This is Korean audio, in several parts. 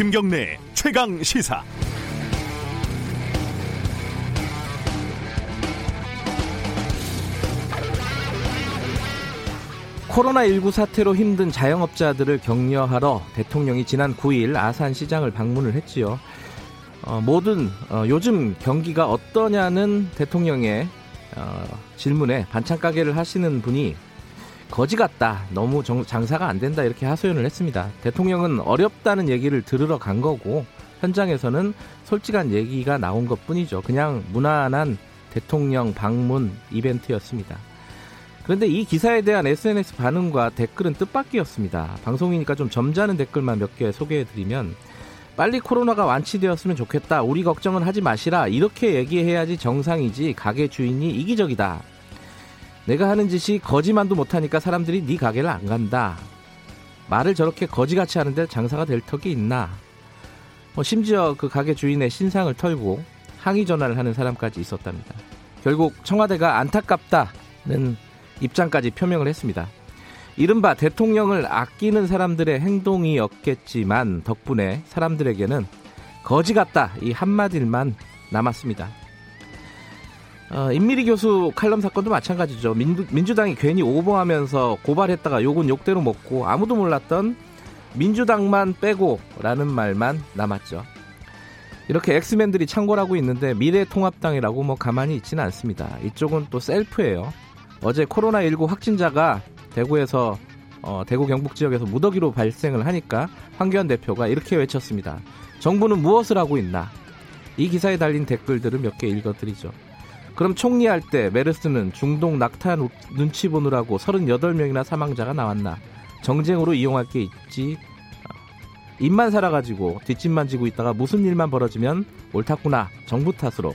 김경래 최강 시사. 코로나19 사태로 힘든 자영업자들을 격려하러 대통령이 지난 9일 아산 시장을 방문을 했지요. 어, 모든 어, 요즘 경기가 어떠냐는 대통령의 어, 질문에 반찬 가게를 하시는 분이 거지 같다. 너무 정, 장사가 안 된다. 이렇게 하소연을 했습니다. 대통령은 어렵다는 얘기를 들으러 간 거고 현장에서는 솔직한 얘기가 나온 것 뿐이죠. 그냥 무난한 대통령 방문 이벤트였습니다. 그런데 이 기사에 대한 SNS 반응과 댓글은 뜻밖이었습니다. 방송이니까 좀 점잖은 댓글만 몇 개 소개해드리면 빨리 코로나가 완치되었으면 좋겠다. 우리 걱정은 하지 마시라. 이렇게 얘기해야지 정상이지. 가게 주인이 이기적이다. 내가 하는 짓이 거지만도 못하니까 사람들이 네 가게를 안 간다. 말을 저렇게 거지같이 하는데 장사가 될 턱이 있나. 뭐 심지어 그 가게 주인의 신상을 털고 항의 전화를 하는 사람까지 있었답니다. 결국 청와대가 안타깝다는 입장까지 표명을 했습니다. 이른바 대통령을 아끼는 사람들의 행동이었겠지만 덕분에 사람들에게는 거지 같다 이 한마디만 남았습니다. 어, 임미리 교수 칼럼 사건도 마찬가지죠. 민주, 민주당이 괜히 오버하면서 고발했다가 욕은 욕대로 먹고 아무도 몰랐던 민주당만 빼고라는 말만 남았죠. 이렇게 엑스맨들이 창궐하고 있는데 미래통합당이라고 뭐 가만히 있지는 않습니다. 이쪽은 또 셀프예요. 어제 코로나19 확진자가 대구에서 어, 대구 경북 지역에서 무더기로 발생을 하니까 황교안 대표가 이렇게 외쳤습니다. 정부는 무엇을 하고 있나? 이 기사에 달린 댓글들을 몇 개 읽어드리죠. 그럼 총리할 때 메르스는 중동 낙타 눈치 보느라고 38명이나 사망자가 나왔나? 정쟁으로 이용할 게 있지. 입만 살아가지고 뒷짐만 지고 있다가 무슨 일만 벌어지면 옳았구나. 정부 탓으로.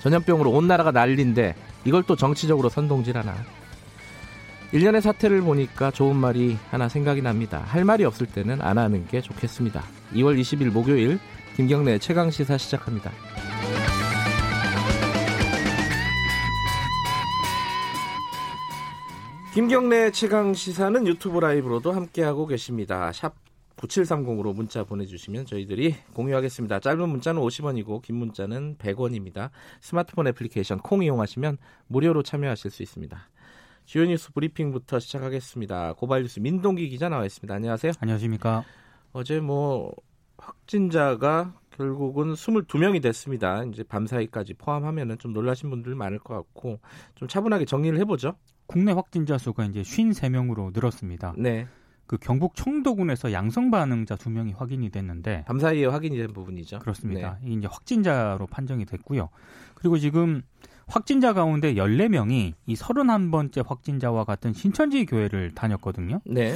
전염병으로 온 나라가 난린데 이걸 또 정치적으로 선동질하나. 일련의 사태를 보니까 좋은 말이 하나 생각이 납니다. 할 말이 없을 때는 안 하는 게 좋겠습니다. 2월 20일 목요일 김경래 최강 시사 시작합니다. 김경래 최강 시사는 유튜브 라이브로도 함께하고 계십니다. 샵 9730으로 문자 보내주시면 저희들이 공유하겠습니다. 짧은 문자는 50원이고 긴 문자는 100원입니다. 스마트폰 애플리케이션 콩 이용하시면 무료로 참여하실 수 있습니다. 주요 뉴스 브리핑부터 시작하겠습니다. 고발 뉴스 민동기 기자 나와 있습니다. 안녕하세요. 안녕하십니까. 어제 뭐 확진자가 결국은 22명이 됐습니다. 이제 밤사이까지 포함하면은 좀 놀라신 분들 많을 것 같고 좀 차분하게 정리를 해보죠. 국내 확진자 수가 이제 53명으로 늘었습니다. 네. 그 경북 청도군에서 양성 반응자 두 명이 확인이 됐는데 밤 사이에 확인이 된 부분이죠. 그렇습니다. 네. 이제 확진자로 판정이 됐고요. 그리고 지금 확진자 가운데 14명이 이 31번째 확진자와 같은 신천지 교회를 다녔거든요. 네.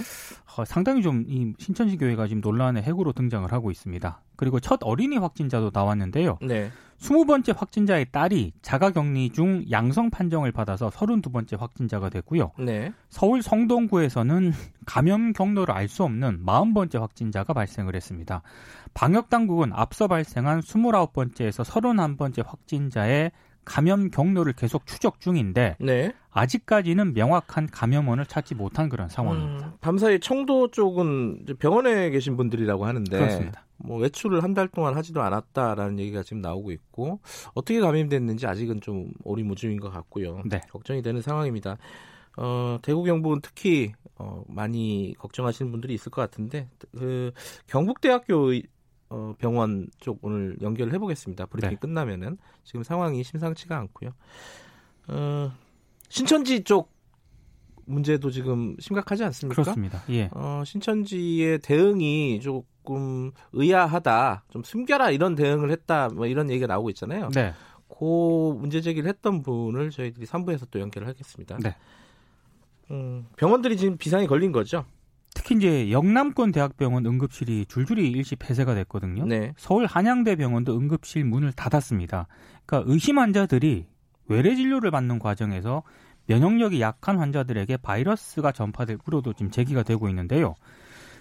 어, 상당히 좀 이 신천지 교회가 지금 논란의 핵으로 등장을 하고 있습니다. 그리고 첫 어린이 확진자도 나왔는데요. 네. 20번째 확진자의 딸이 자가격리 중 양성 판정을 받아서 32번째 확진자가 됐고요. 네. 서울 성동구에서는 감염 경로를 알 수 없는 40번째 확진자가 발생을 했습니다. 방역 당국은 앞서 발생한 29번째에서 31번째 확진자의 감염 경로를 계속 추적 중인데 네. 아직까지는 명확한 감염원을 찾지 못한 그런 상황입니다. 음, 밤사이 청도 쪽은 병원에 계신 분들이라고 하는데 그렇습니다. 뭐 외출을 한 달 동안 하지도 않았다라는 얘기가 지금 나오고 있고 어떻게 감염됐는지 아직은 좀 오리무중인 것 같고요. 네. 걱정이 되는 상황입니다. 어, 대구 경북은 특히 어, 많이 걱정하시는 분들이 있을 것 같은데 그 경북대학교 어, 병원 쪽 오늘 연결을 해보겠습니다. 브리핑 네. 끝나면은 지금 상황이 심상치가 않고요. 어, 신천지 쪽 문제도 지금 심각하지 않습니까? 그렇습니다. 예. 어, 신천지의 대응이 조금 의아하다, 좀 숨겨라 이런 대응을 했다, 뭐 이런 얘기가 나오고 있잖아요. 네. 그 문제 제기를 했던 분을 저희들이 3부에서 또 연결을 하겠습니다. 네. 음, 병원들이 지금 비상이 걸린 거죠? 특히 이제 영남권 대학병원 응급실이 줄줄이 일시 폐쇄가 됐거든요. 네. 서울 한양대 병원도 응급실 문을 닫았습니다. 그러니까 의심 환자들이 외래 진료를 받는 과정에서 면역력이 약한 환자들에게 바이러스가 전파될 우려도 지금 제기가 되고 있는데요.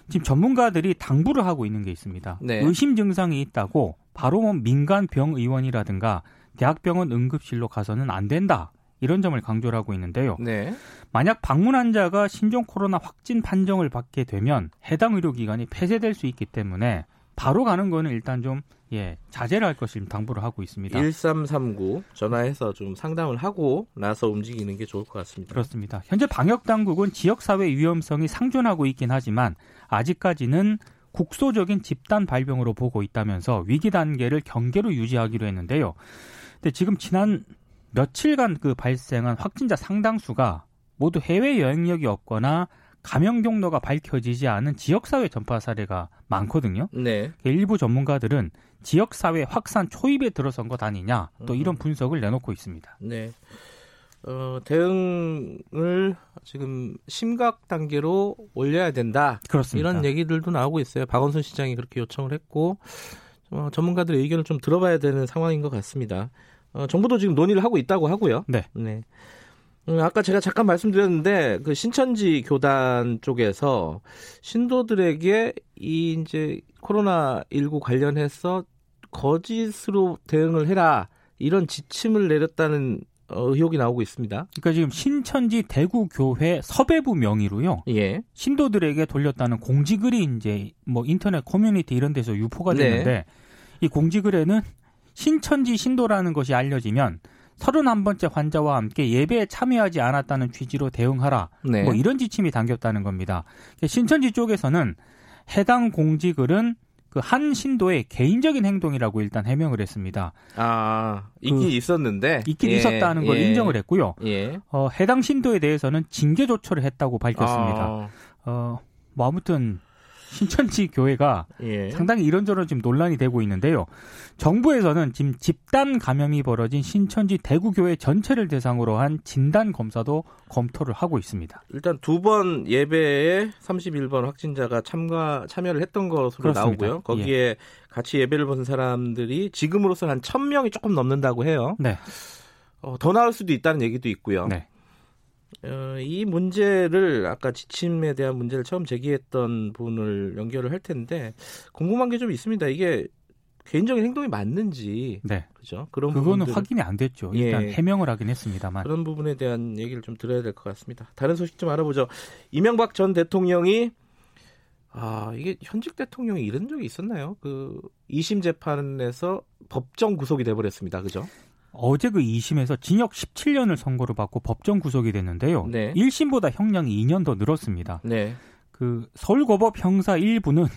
지금 전문가들이 당부를 하고 있는 게 있습니다. 네. 의심 증상이 있다고 바로 뭐 민간 병의원이라든가 대학병원 응급실로 가서는 안 된다. 이런 점을 강조를 하고 있는데요. 네. 만약 방문 환자가 신종 코로나 확진 판정을 받게 되면 해당 의료기관이 폐쇄될 수 있기 때문에 바로 가는 거는 일단 좀 예, 자제를 할 것을 당부를 하고 있습니다. 1339 전화해서 좀 상담을 하고 나서 움직이는 게 좋을 것 같습니다. 그렇습니다. 현재 방역 당국은 지역 사회 위험성이 상존하고 있긴 하지만 아직까지는 국소적인 집단 발병으로 보고 있다면서 위기 단계를 경계로 유지하기로 했는데요. 근데 지금 지난 며칠간 그 발생한 확진자 상당수가 모두 해외 여행력이 없거나 감염 경로가 밝혀지지 않은 지역사회 전파 사례가 많거든요. 네. 일부 전문가들은 지역사회 확산 초입에 들어선 것 아니냐 또 이런 음. 분석을 내놓고 있습니다. 네. 어, 대응을 지금 심각 단계로 올려야 된다. 그렇습니다. 이런 얘기들도 나오고 있어요. 박원순 시장이 그렇게 요청을 했고 어, 전문가들의 의견을 좀 들어봐야 되는 상황인 것 같습니다. 어, 정부도 지금 논의를 하고 있다고 하고요. 네. 네. 음, 아까 제가 잠깐 말씀드렸는데 그 신천지 교단 쪽에서 신도들에게 이 이제 코로나 19 관련해서 거짓으로 대응을 해라 이런 지침을 내렸다는 어, 의혹이 나오고 있습니다. 그러니까 지금 신천지 대구 교회 서배부 명의로요. 예. 신도들에게 돌렸다는 공지글이 이제 뭐 인터넷 커뮤니티 이런 데서 유포가 네. 되는데 이 공지글에는 신천지 신도라는 것이 알려지면 31번째 환자와 함께 예배에 참여하지 않았다는 취지로 대응하라. 네. 뭐 이런 지침이 담겼다는 겁니다. 신천지 쪽에서는 해당 공지글은 그 한 신도의 개인적인 행동이라고 일단 해명을 했습니다. 아 있긴 그 있었는데 있긴 예, 있었다는 걸 예, 인정을 했고요. 예. 어, 해당 신도에 대해서는 징계 조처를 했다고 밝혔습니다. 아, 어, 뭐 아무튼 신천지 교회가 예. 상당히 이런저런 지금 논란이 되고 있는데요. 정부에서는 지금 집단 감염이 벌어진 신천지 대구교회 전체를 대상으로 한 진단 검사도 검토를 하고 있습니다. 일단 두 번 예배에 31번 확진자가 참가 참여를 했던 것으로 그렇습니다. 나오고요. 거기에 같이 예배를 본 사람들이 지금으로서는 한 1000명이 조금 넘는다고 해요. 네. 어, 더 나올 수도 있다는 얘기도 있고요. 네. 어, 이 문제를 아까 지침에 대한 문제를 처음 제기했던 분을 연결을 할 텐데 궁금한 게 좀 있습니다. 이게 개인적인 행동이 맞는지 네. 그죠? 그런 그거는 부분들을- 확인이 안 됐죠. 예. 일단 해명을 하긴 했습니다만. 그런 부분에 대한 얘기를 좀 들어야 될 것 같습니다. 다른 소식 좀 알아보죠. 이명박 전 대통령이 아 이게 현직 대통령이 이런 적이 있었나요? 그 2심 재판에서 법정 구속이 돼 버렸습니다. 그죠? 어제 그 2심에서 징역 17년을 선고를 받고 법정 구속이 됐는데요. 네. 1심보다 형량이 2년 더 늘었습니다. 네. 그 서울고법 형사 1부는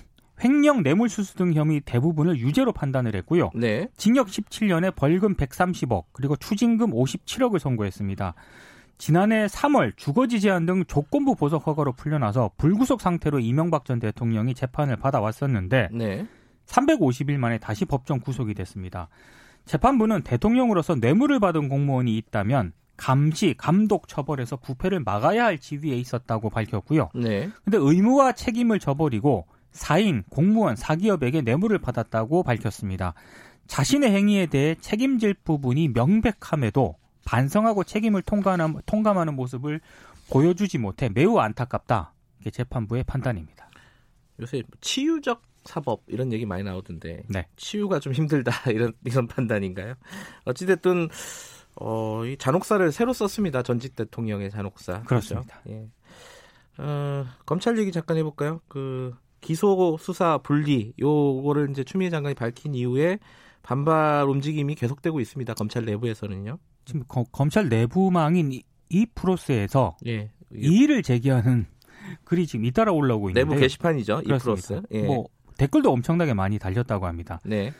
횡령 뇌물수수 등 혐의 대부분을 유죄로 판단을 했고요. 네. 징역 17년에 벌금 130억 그리고 추징금 57억을 선고했습니다. 지난해 3월 주거지 제한 등 조건부 보석 허가로 풀려나서 불구속 상태로 이명박 전 대통령이 재판을 받아왔었는데 네. 350일 만에 다시 법정 구속이 됐습니다. 재판부는 대통령으로서 뇌물을 받은 공무원이 있다면 감시, 감독 처벌에서 부패를 막아야 할 지위에 있었다고 밝혔고요. 네. 근데 의무와 책임을 저버리고 사인, 공무원, 사기업에게 뇌물을 받았다고 밝혔습니다. 자신의 행위에 대해 책임질 부분이 명백함에도 반성하고 책임을 통감하는, 모습을 보여주지 못해 매우 안타깝다. 이게 재판부의 판단입니다. 요새 치유적 사법 이런 얘기 많이 나오던데 네. 치유가 좀 힘들다 이런 이런 판단인가요? 어찌됐든 어, 이 잔혹사를 새로 썼습니다. 전직 대통령의 잔혹사. 그렇습니다. 그렇죠? 예. 어, 검찰 얘기 잠깐 해볼까요? 그 기소 수사 분리 요거를 이제 추미애 장관이 밝힌 이후에 반발 움직임이 계속되고 있습니다. 검찰 내부에서는요. 지금 거- 검찰 내부망인 이, 이 프로스에서 예. 이의를 제기하는 글이 지금 잇따라 올라오고 있는데 내부 게시판이죠. 이. 프로스. 예. 뭐 댓글도 엄청나게 많이 달렸다고 합니다. 네.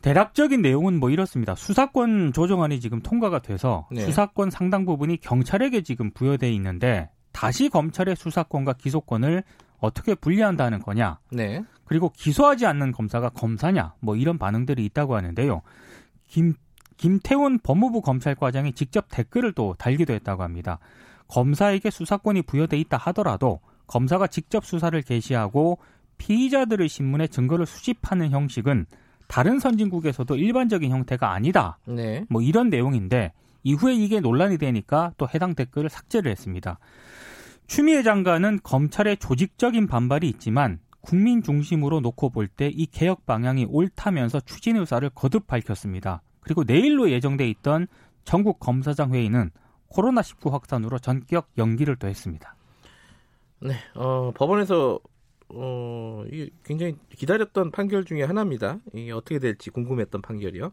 대략적인 내용은 뭐 이렇습니다. 수사권 조정안이 지금 통과가 돼서 네. 수사권 상당 부분이 경찰에게 지금 부여돼 있는데 다시 검찰의 수사권과 기소권을 어떻게 분리한다는 거냐? 네. 그리고 기소하지 않는 검사가 검사냐? 뭐 이런 반응들이 있다고 하는데요. 김 김태훈 법무부 검찰과장이 직접 댓글을 또 달기도 했다고 합니다. 검사에게 수사권이 부여돼 있다 하더라도 검사가 직접 수사를 개시하고 피의자들의 신문에 증거를 수집하는 형식은 다른 선진국에서도 일반적인 형태가 아니다. 네. 뭐 이런 내용인데 이후에 이게 논란이 되니까 또 해당 댓글을 삭제를 했습니다. 추미애 장관은 검찰의 조직적인 반발이 있지만 국민 중심으로 놓고 볼 때 이 개혁 방향이 옳다면서 추진 의사를 거듭 밝혔습니다. 그리고 내일로 예정돼 있던 전국 검사장 회의는 코로나19 확산으로 전격 연기를 또 했습니다. 네, 어, 법원에서 어, 이게 굉장히 기다렸던 판결 중에 하나입니다. 이게 어떻게 될지 궁금했던 판결이요.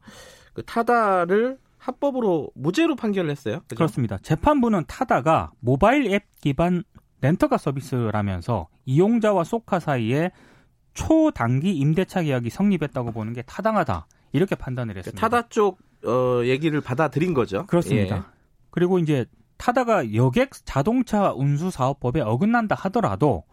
그 타다를 합법으로 무죄로 판결을 했어요. 그죠? 그렇습니다 재판부는 타다가 모바일 앱 기반 렌터카 서비스라면서 이용자와 소카 사이에 초단기 임대차 계약이 성립했다고 보는 게 타당하다 이렇게 판단을 했습니다. 타다 쪽 어, 얘기를 받아들인 거죠. 그렇습니다. 예. 그리고 이제 타다가 여객 자동차 운수 사업법에 어긋난다 하더라도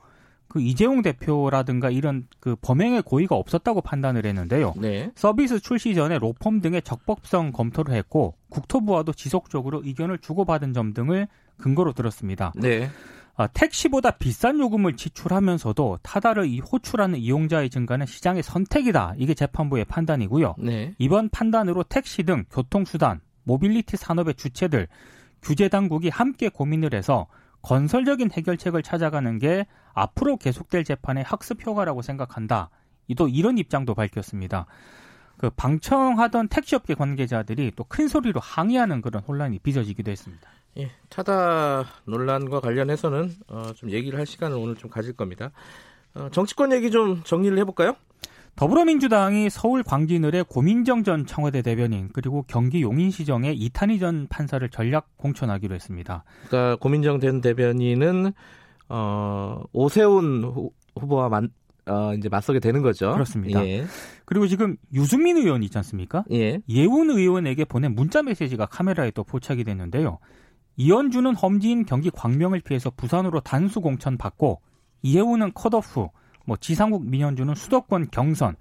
그 이재웅 대표라든가 이런 그 범행의 고의가 없었다고 판단을 했는데요. 네. 서비스 출시 전에 로펌 등의 적법성 검토를 했고 국토부와도 지속적으로 의견을 주고받은 점 등을 근거로 들었습니다. 네. 아, 택시보다 비싼 요금을 지출하면서도 타다를 이 호출하는 이용자의 증가는 시장의 선택이다. 이게 재판부의 판단이고요. 네. 이번 판단으로 택시 등 교통수단, 모빌리티 산업의 주체들, 규제 당국이 함께 고민을 해서 건설적인 해결책을 찾아가는 게 앞으로 계속될 재판의 학습 효과라고 생각한다. 또 이런 입장도 밝혔습니다. 그 방청하던 택시업계 관계자들이 또 큰 소리로 항의하는 그런 혼란이 빚어지기도 했습니다. 예, 타다 논란과 관련해서는 어, 좀 얘기를 할 시간을 오늘 좀 가질 겁니다. 어, 정치권 얘기 좀 정리를 해볼까요? 더불어민주당이 서울 광진을의 고민정 전 청와대 대변인 그리고 경기 용인시정의 이탄희 전 판사를 전략 공천하기로 했습니다. 그러니까 고민정 전 대변인은 어, 오세훈 후보와 만, 어, 이제 맞서게 되는 거죠. 그렇습니다. 예. 그리고 지금 유승민 의원 있지 않습니까? 예. 예운 의원에게 보낸 문자 메시지가 카메라에 또 포착이 됐는데요. 이현주는 험지인 경기 광명을 피해서 부산으로 단수 공천 받고 이해우는 컷오프, 뭐 지상국 민현주는 수도권 경선,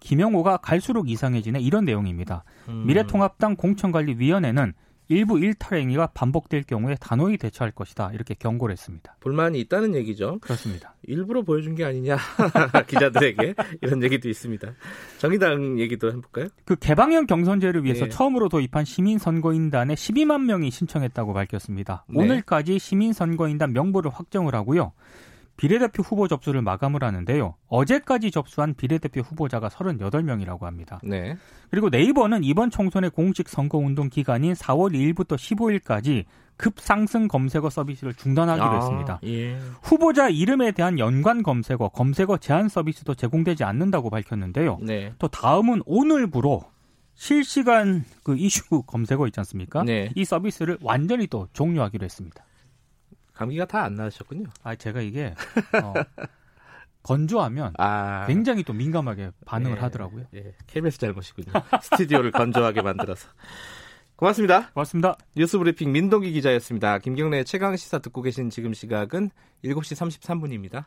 김영호가 갈수록 이상해지네 이런 내용입니다. 음. 미래통합당 공천관리위원회는 일부 일탈 행위가 반복될 경우에 단호히 대처할 것이다 이렇게 경고를 했습니다. 불만이 있다는 얘기죠. 그렇습니다. 일부러 보여준 게 아니냐 기자들에게 이런 얘기도 있습니다. 정의당 얘기도 해볼까요? 그 개방형 경선제를 위해서 네. 처음으로 도입한 시민선거인단에 12만 명이 신청했다고 밝혔습니다. 네. 오늘까지 시민선거인단 명부를 확정을 하고요. 비례대표 후보 접수를 마감을 하는데요. 어제까지 접수한 비례대표 후보자가 38명이라고 합니다. 네. 그리고 네이버는 이번 총선의 공식 선거운동 기간인 4월 2일부터 15일까지 급상승 검색어 서비스를 중단하기로 아, 했습니다. 예. 후보자 이름에 대한 연관 검색어, 검색어 제한 서비스도 제공되지 않는다고 밝혔는데요. 네. 또 다음은 오늘부로 실시간 그 이슈 검색어 있지 않습니까? 네. 이 서비스를 완전히 또 종료하기로 했습니다. 감기가 다 안 나으셨군요. 아, 제가 이게 어, 건조하면 아... 굉장히 또 민감하게 반응을 예, 하더라고요. 예, KBS 잘못이군요. 스튜디오를 건조하게 만들어서. 고맙습니다. 고맙습니다. 뉴스 브리핑 민동기 기자였습니다. 김경래 최강 시사 듣고 계신 지금 시각은 7시 33분입니다.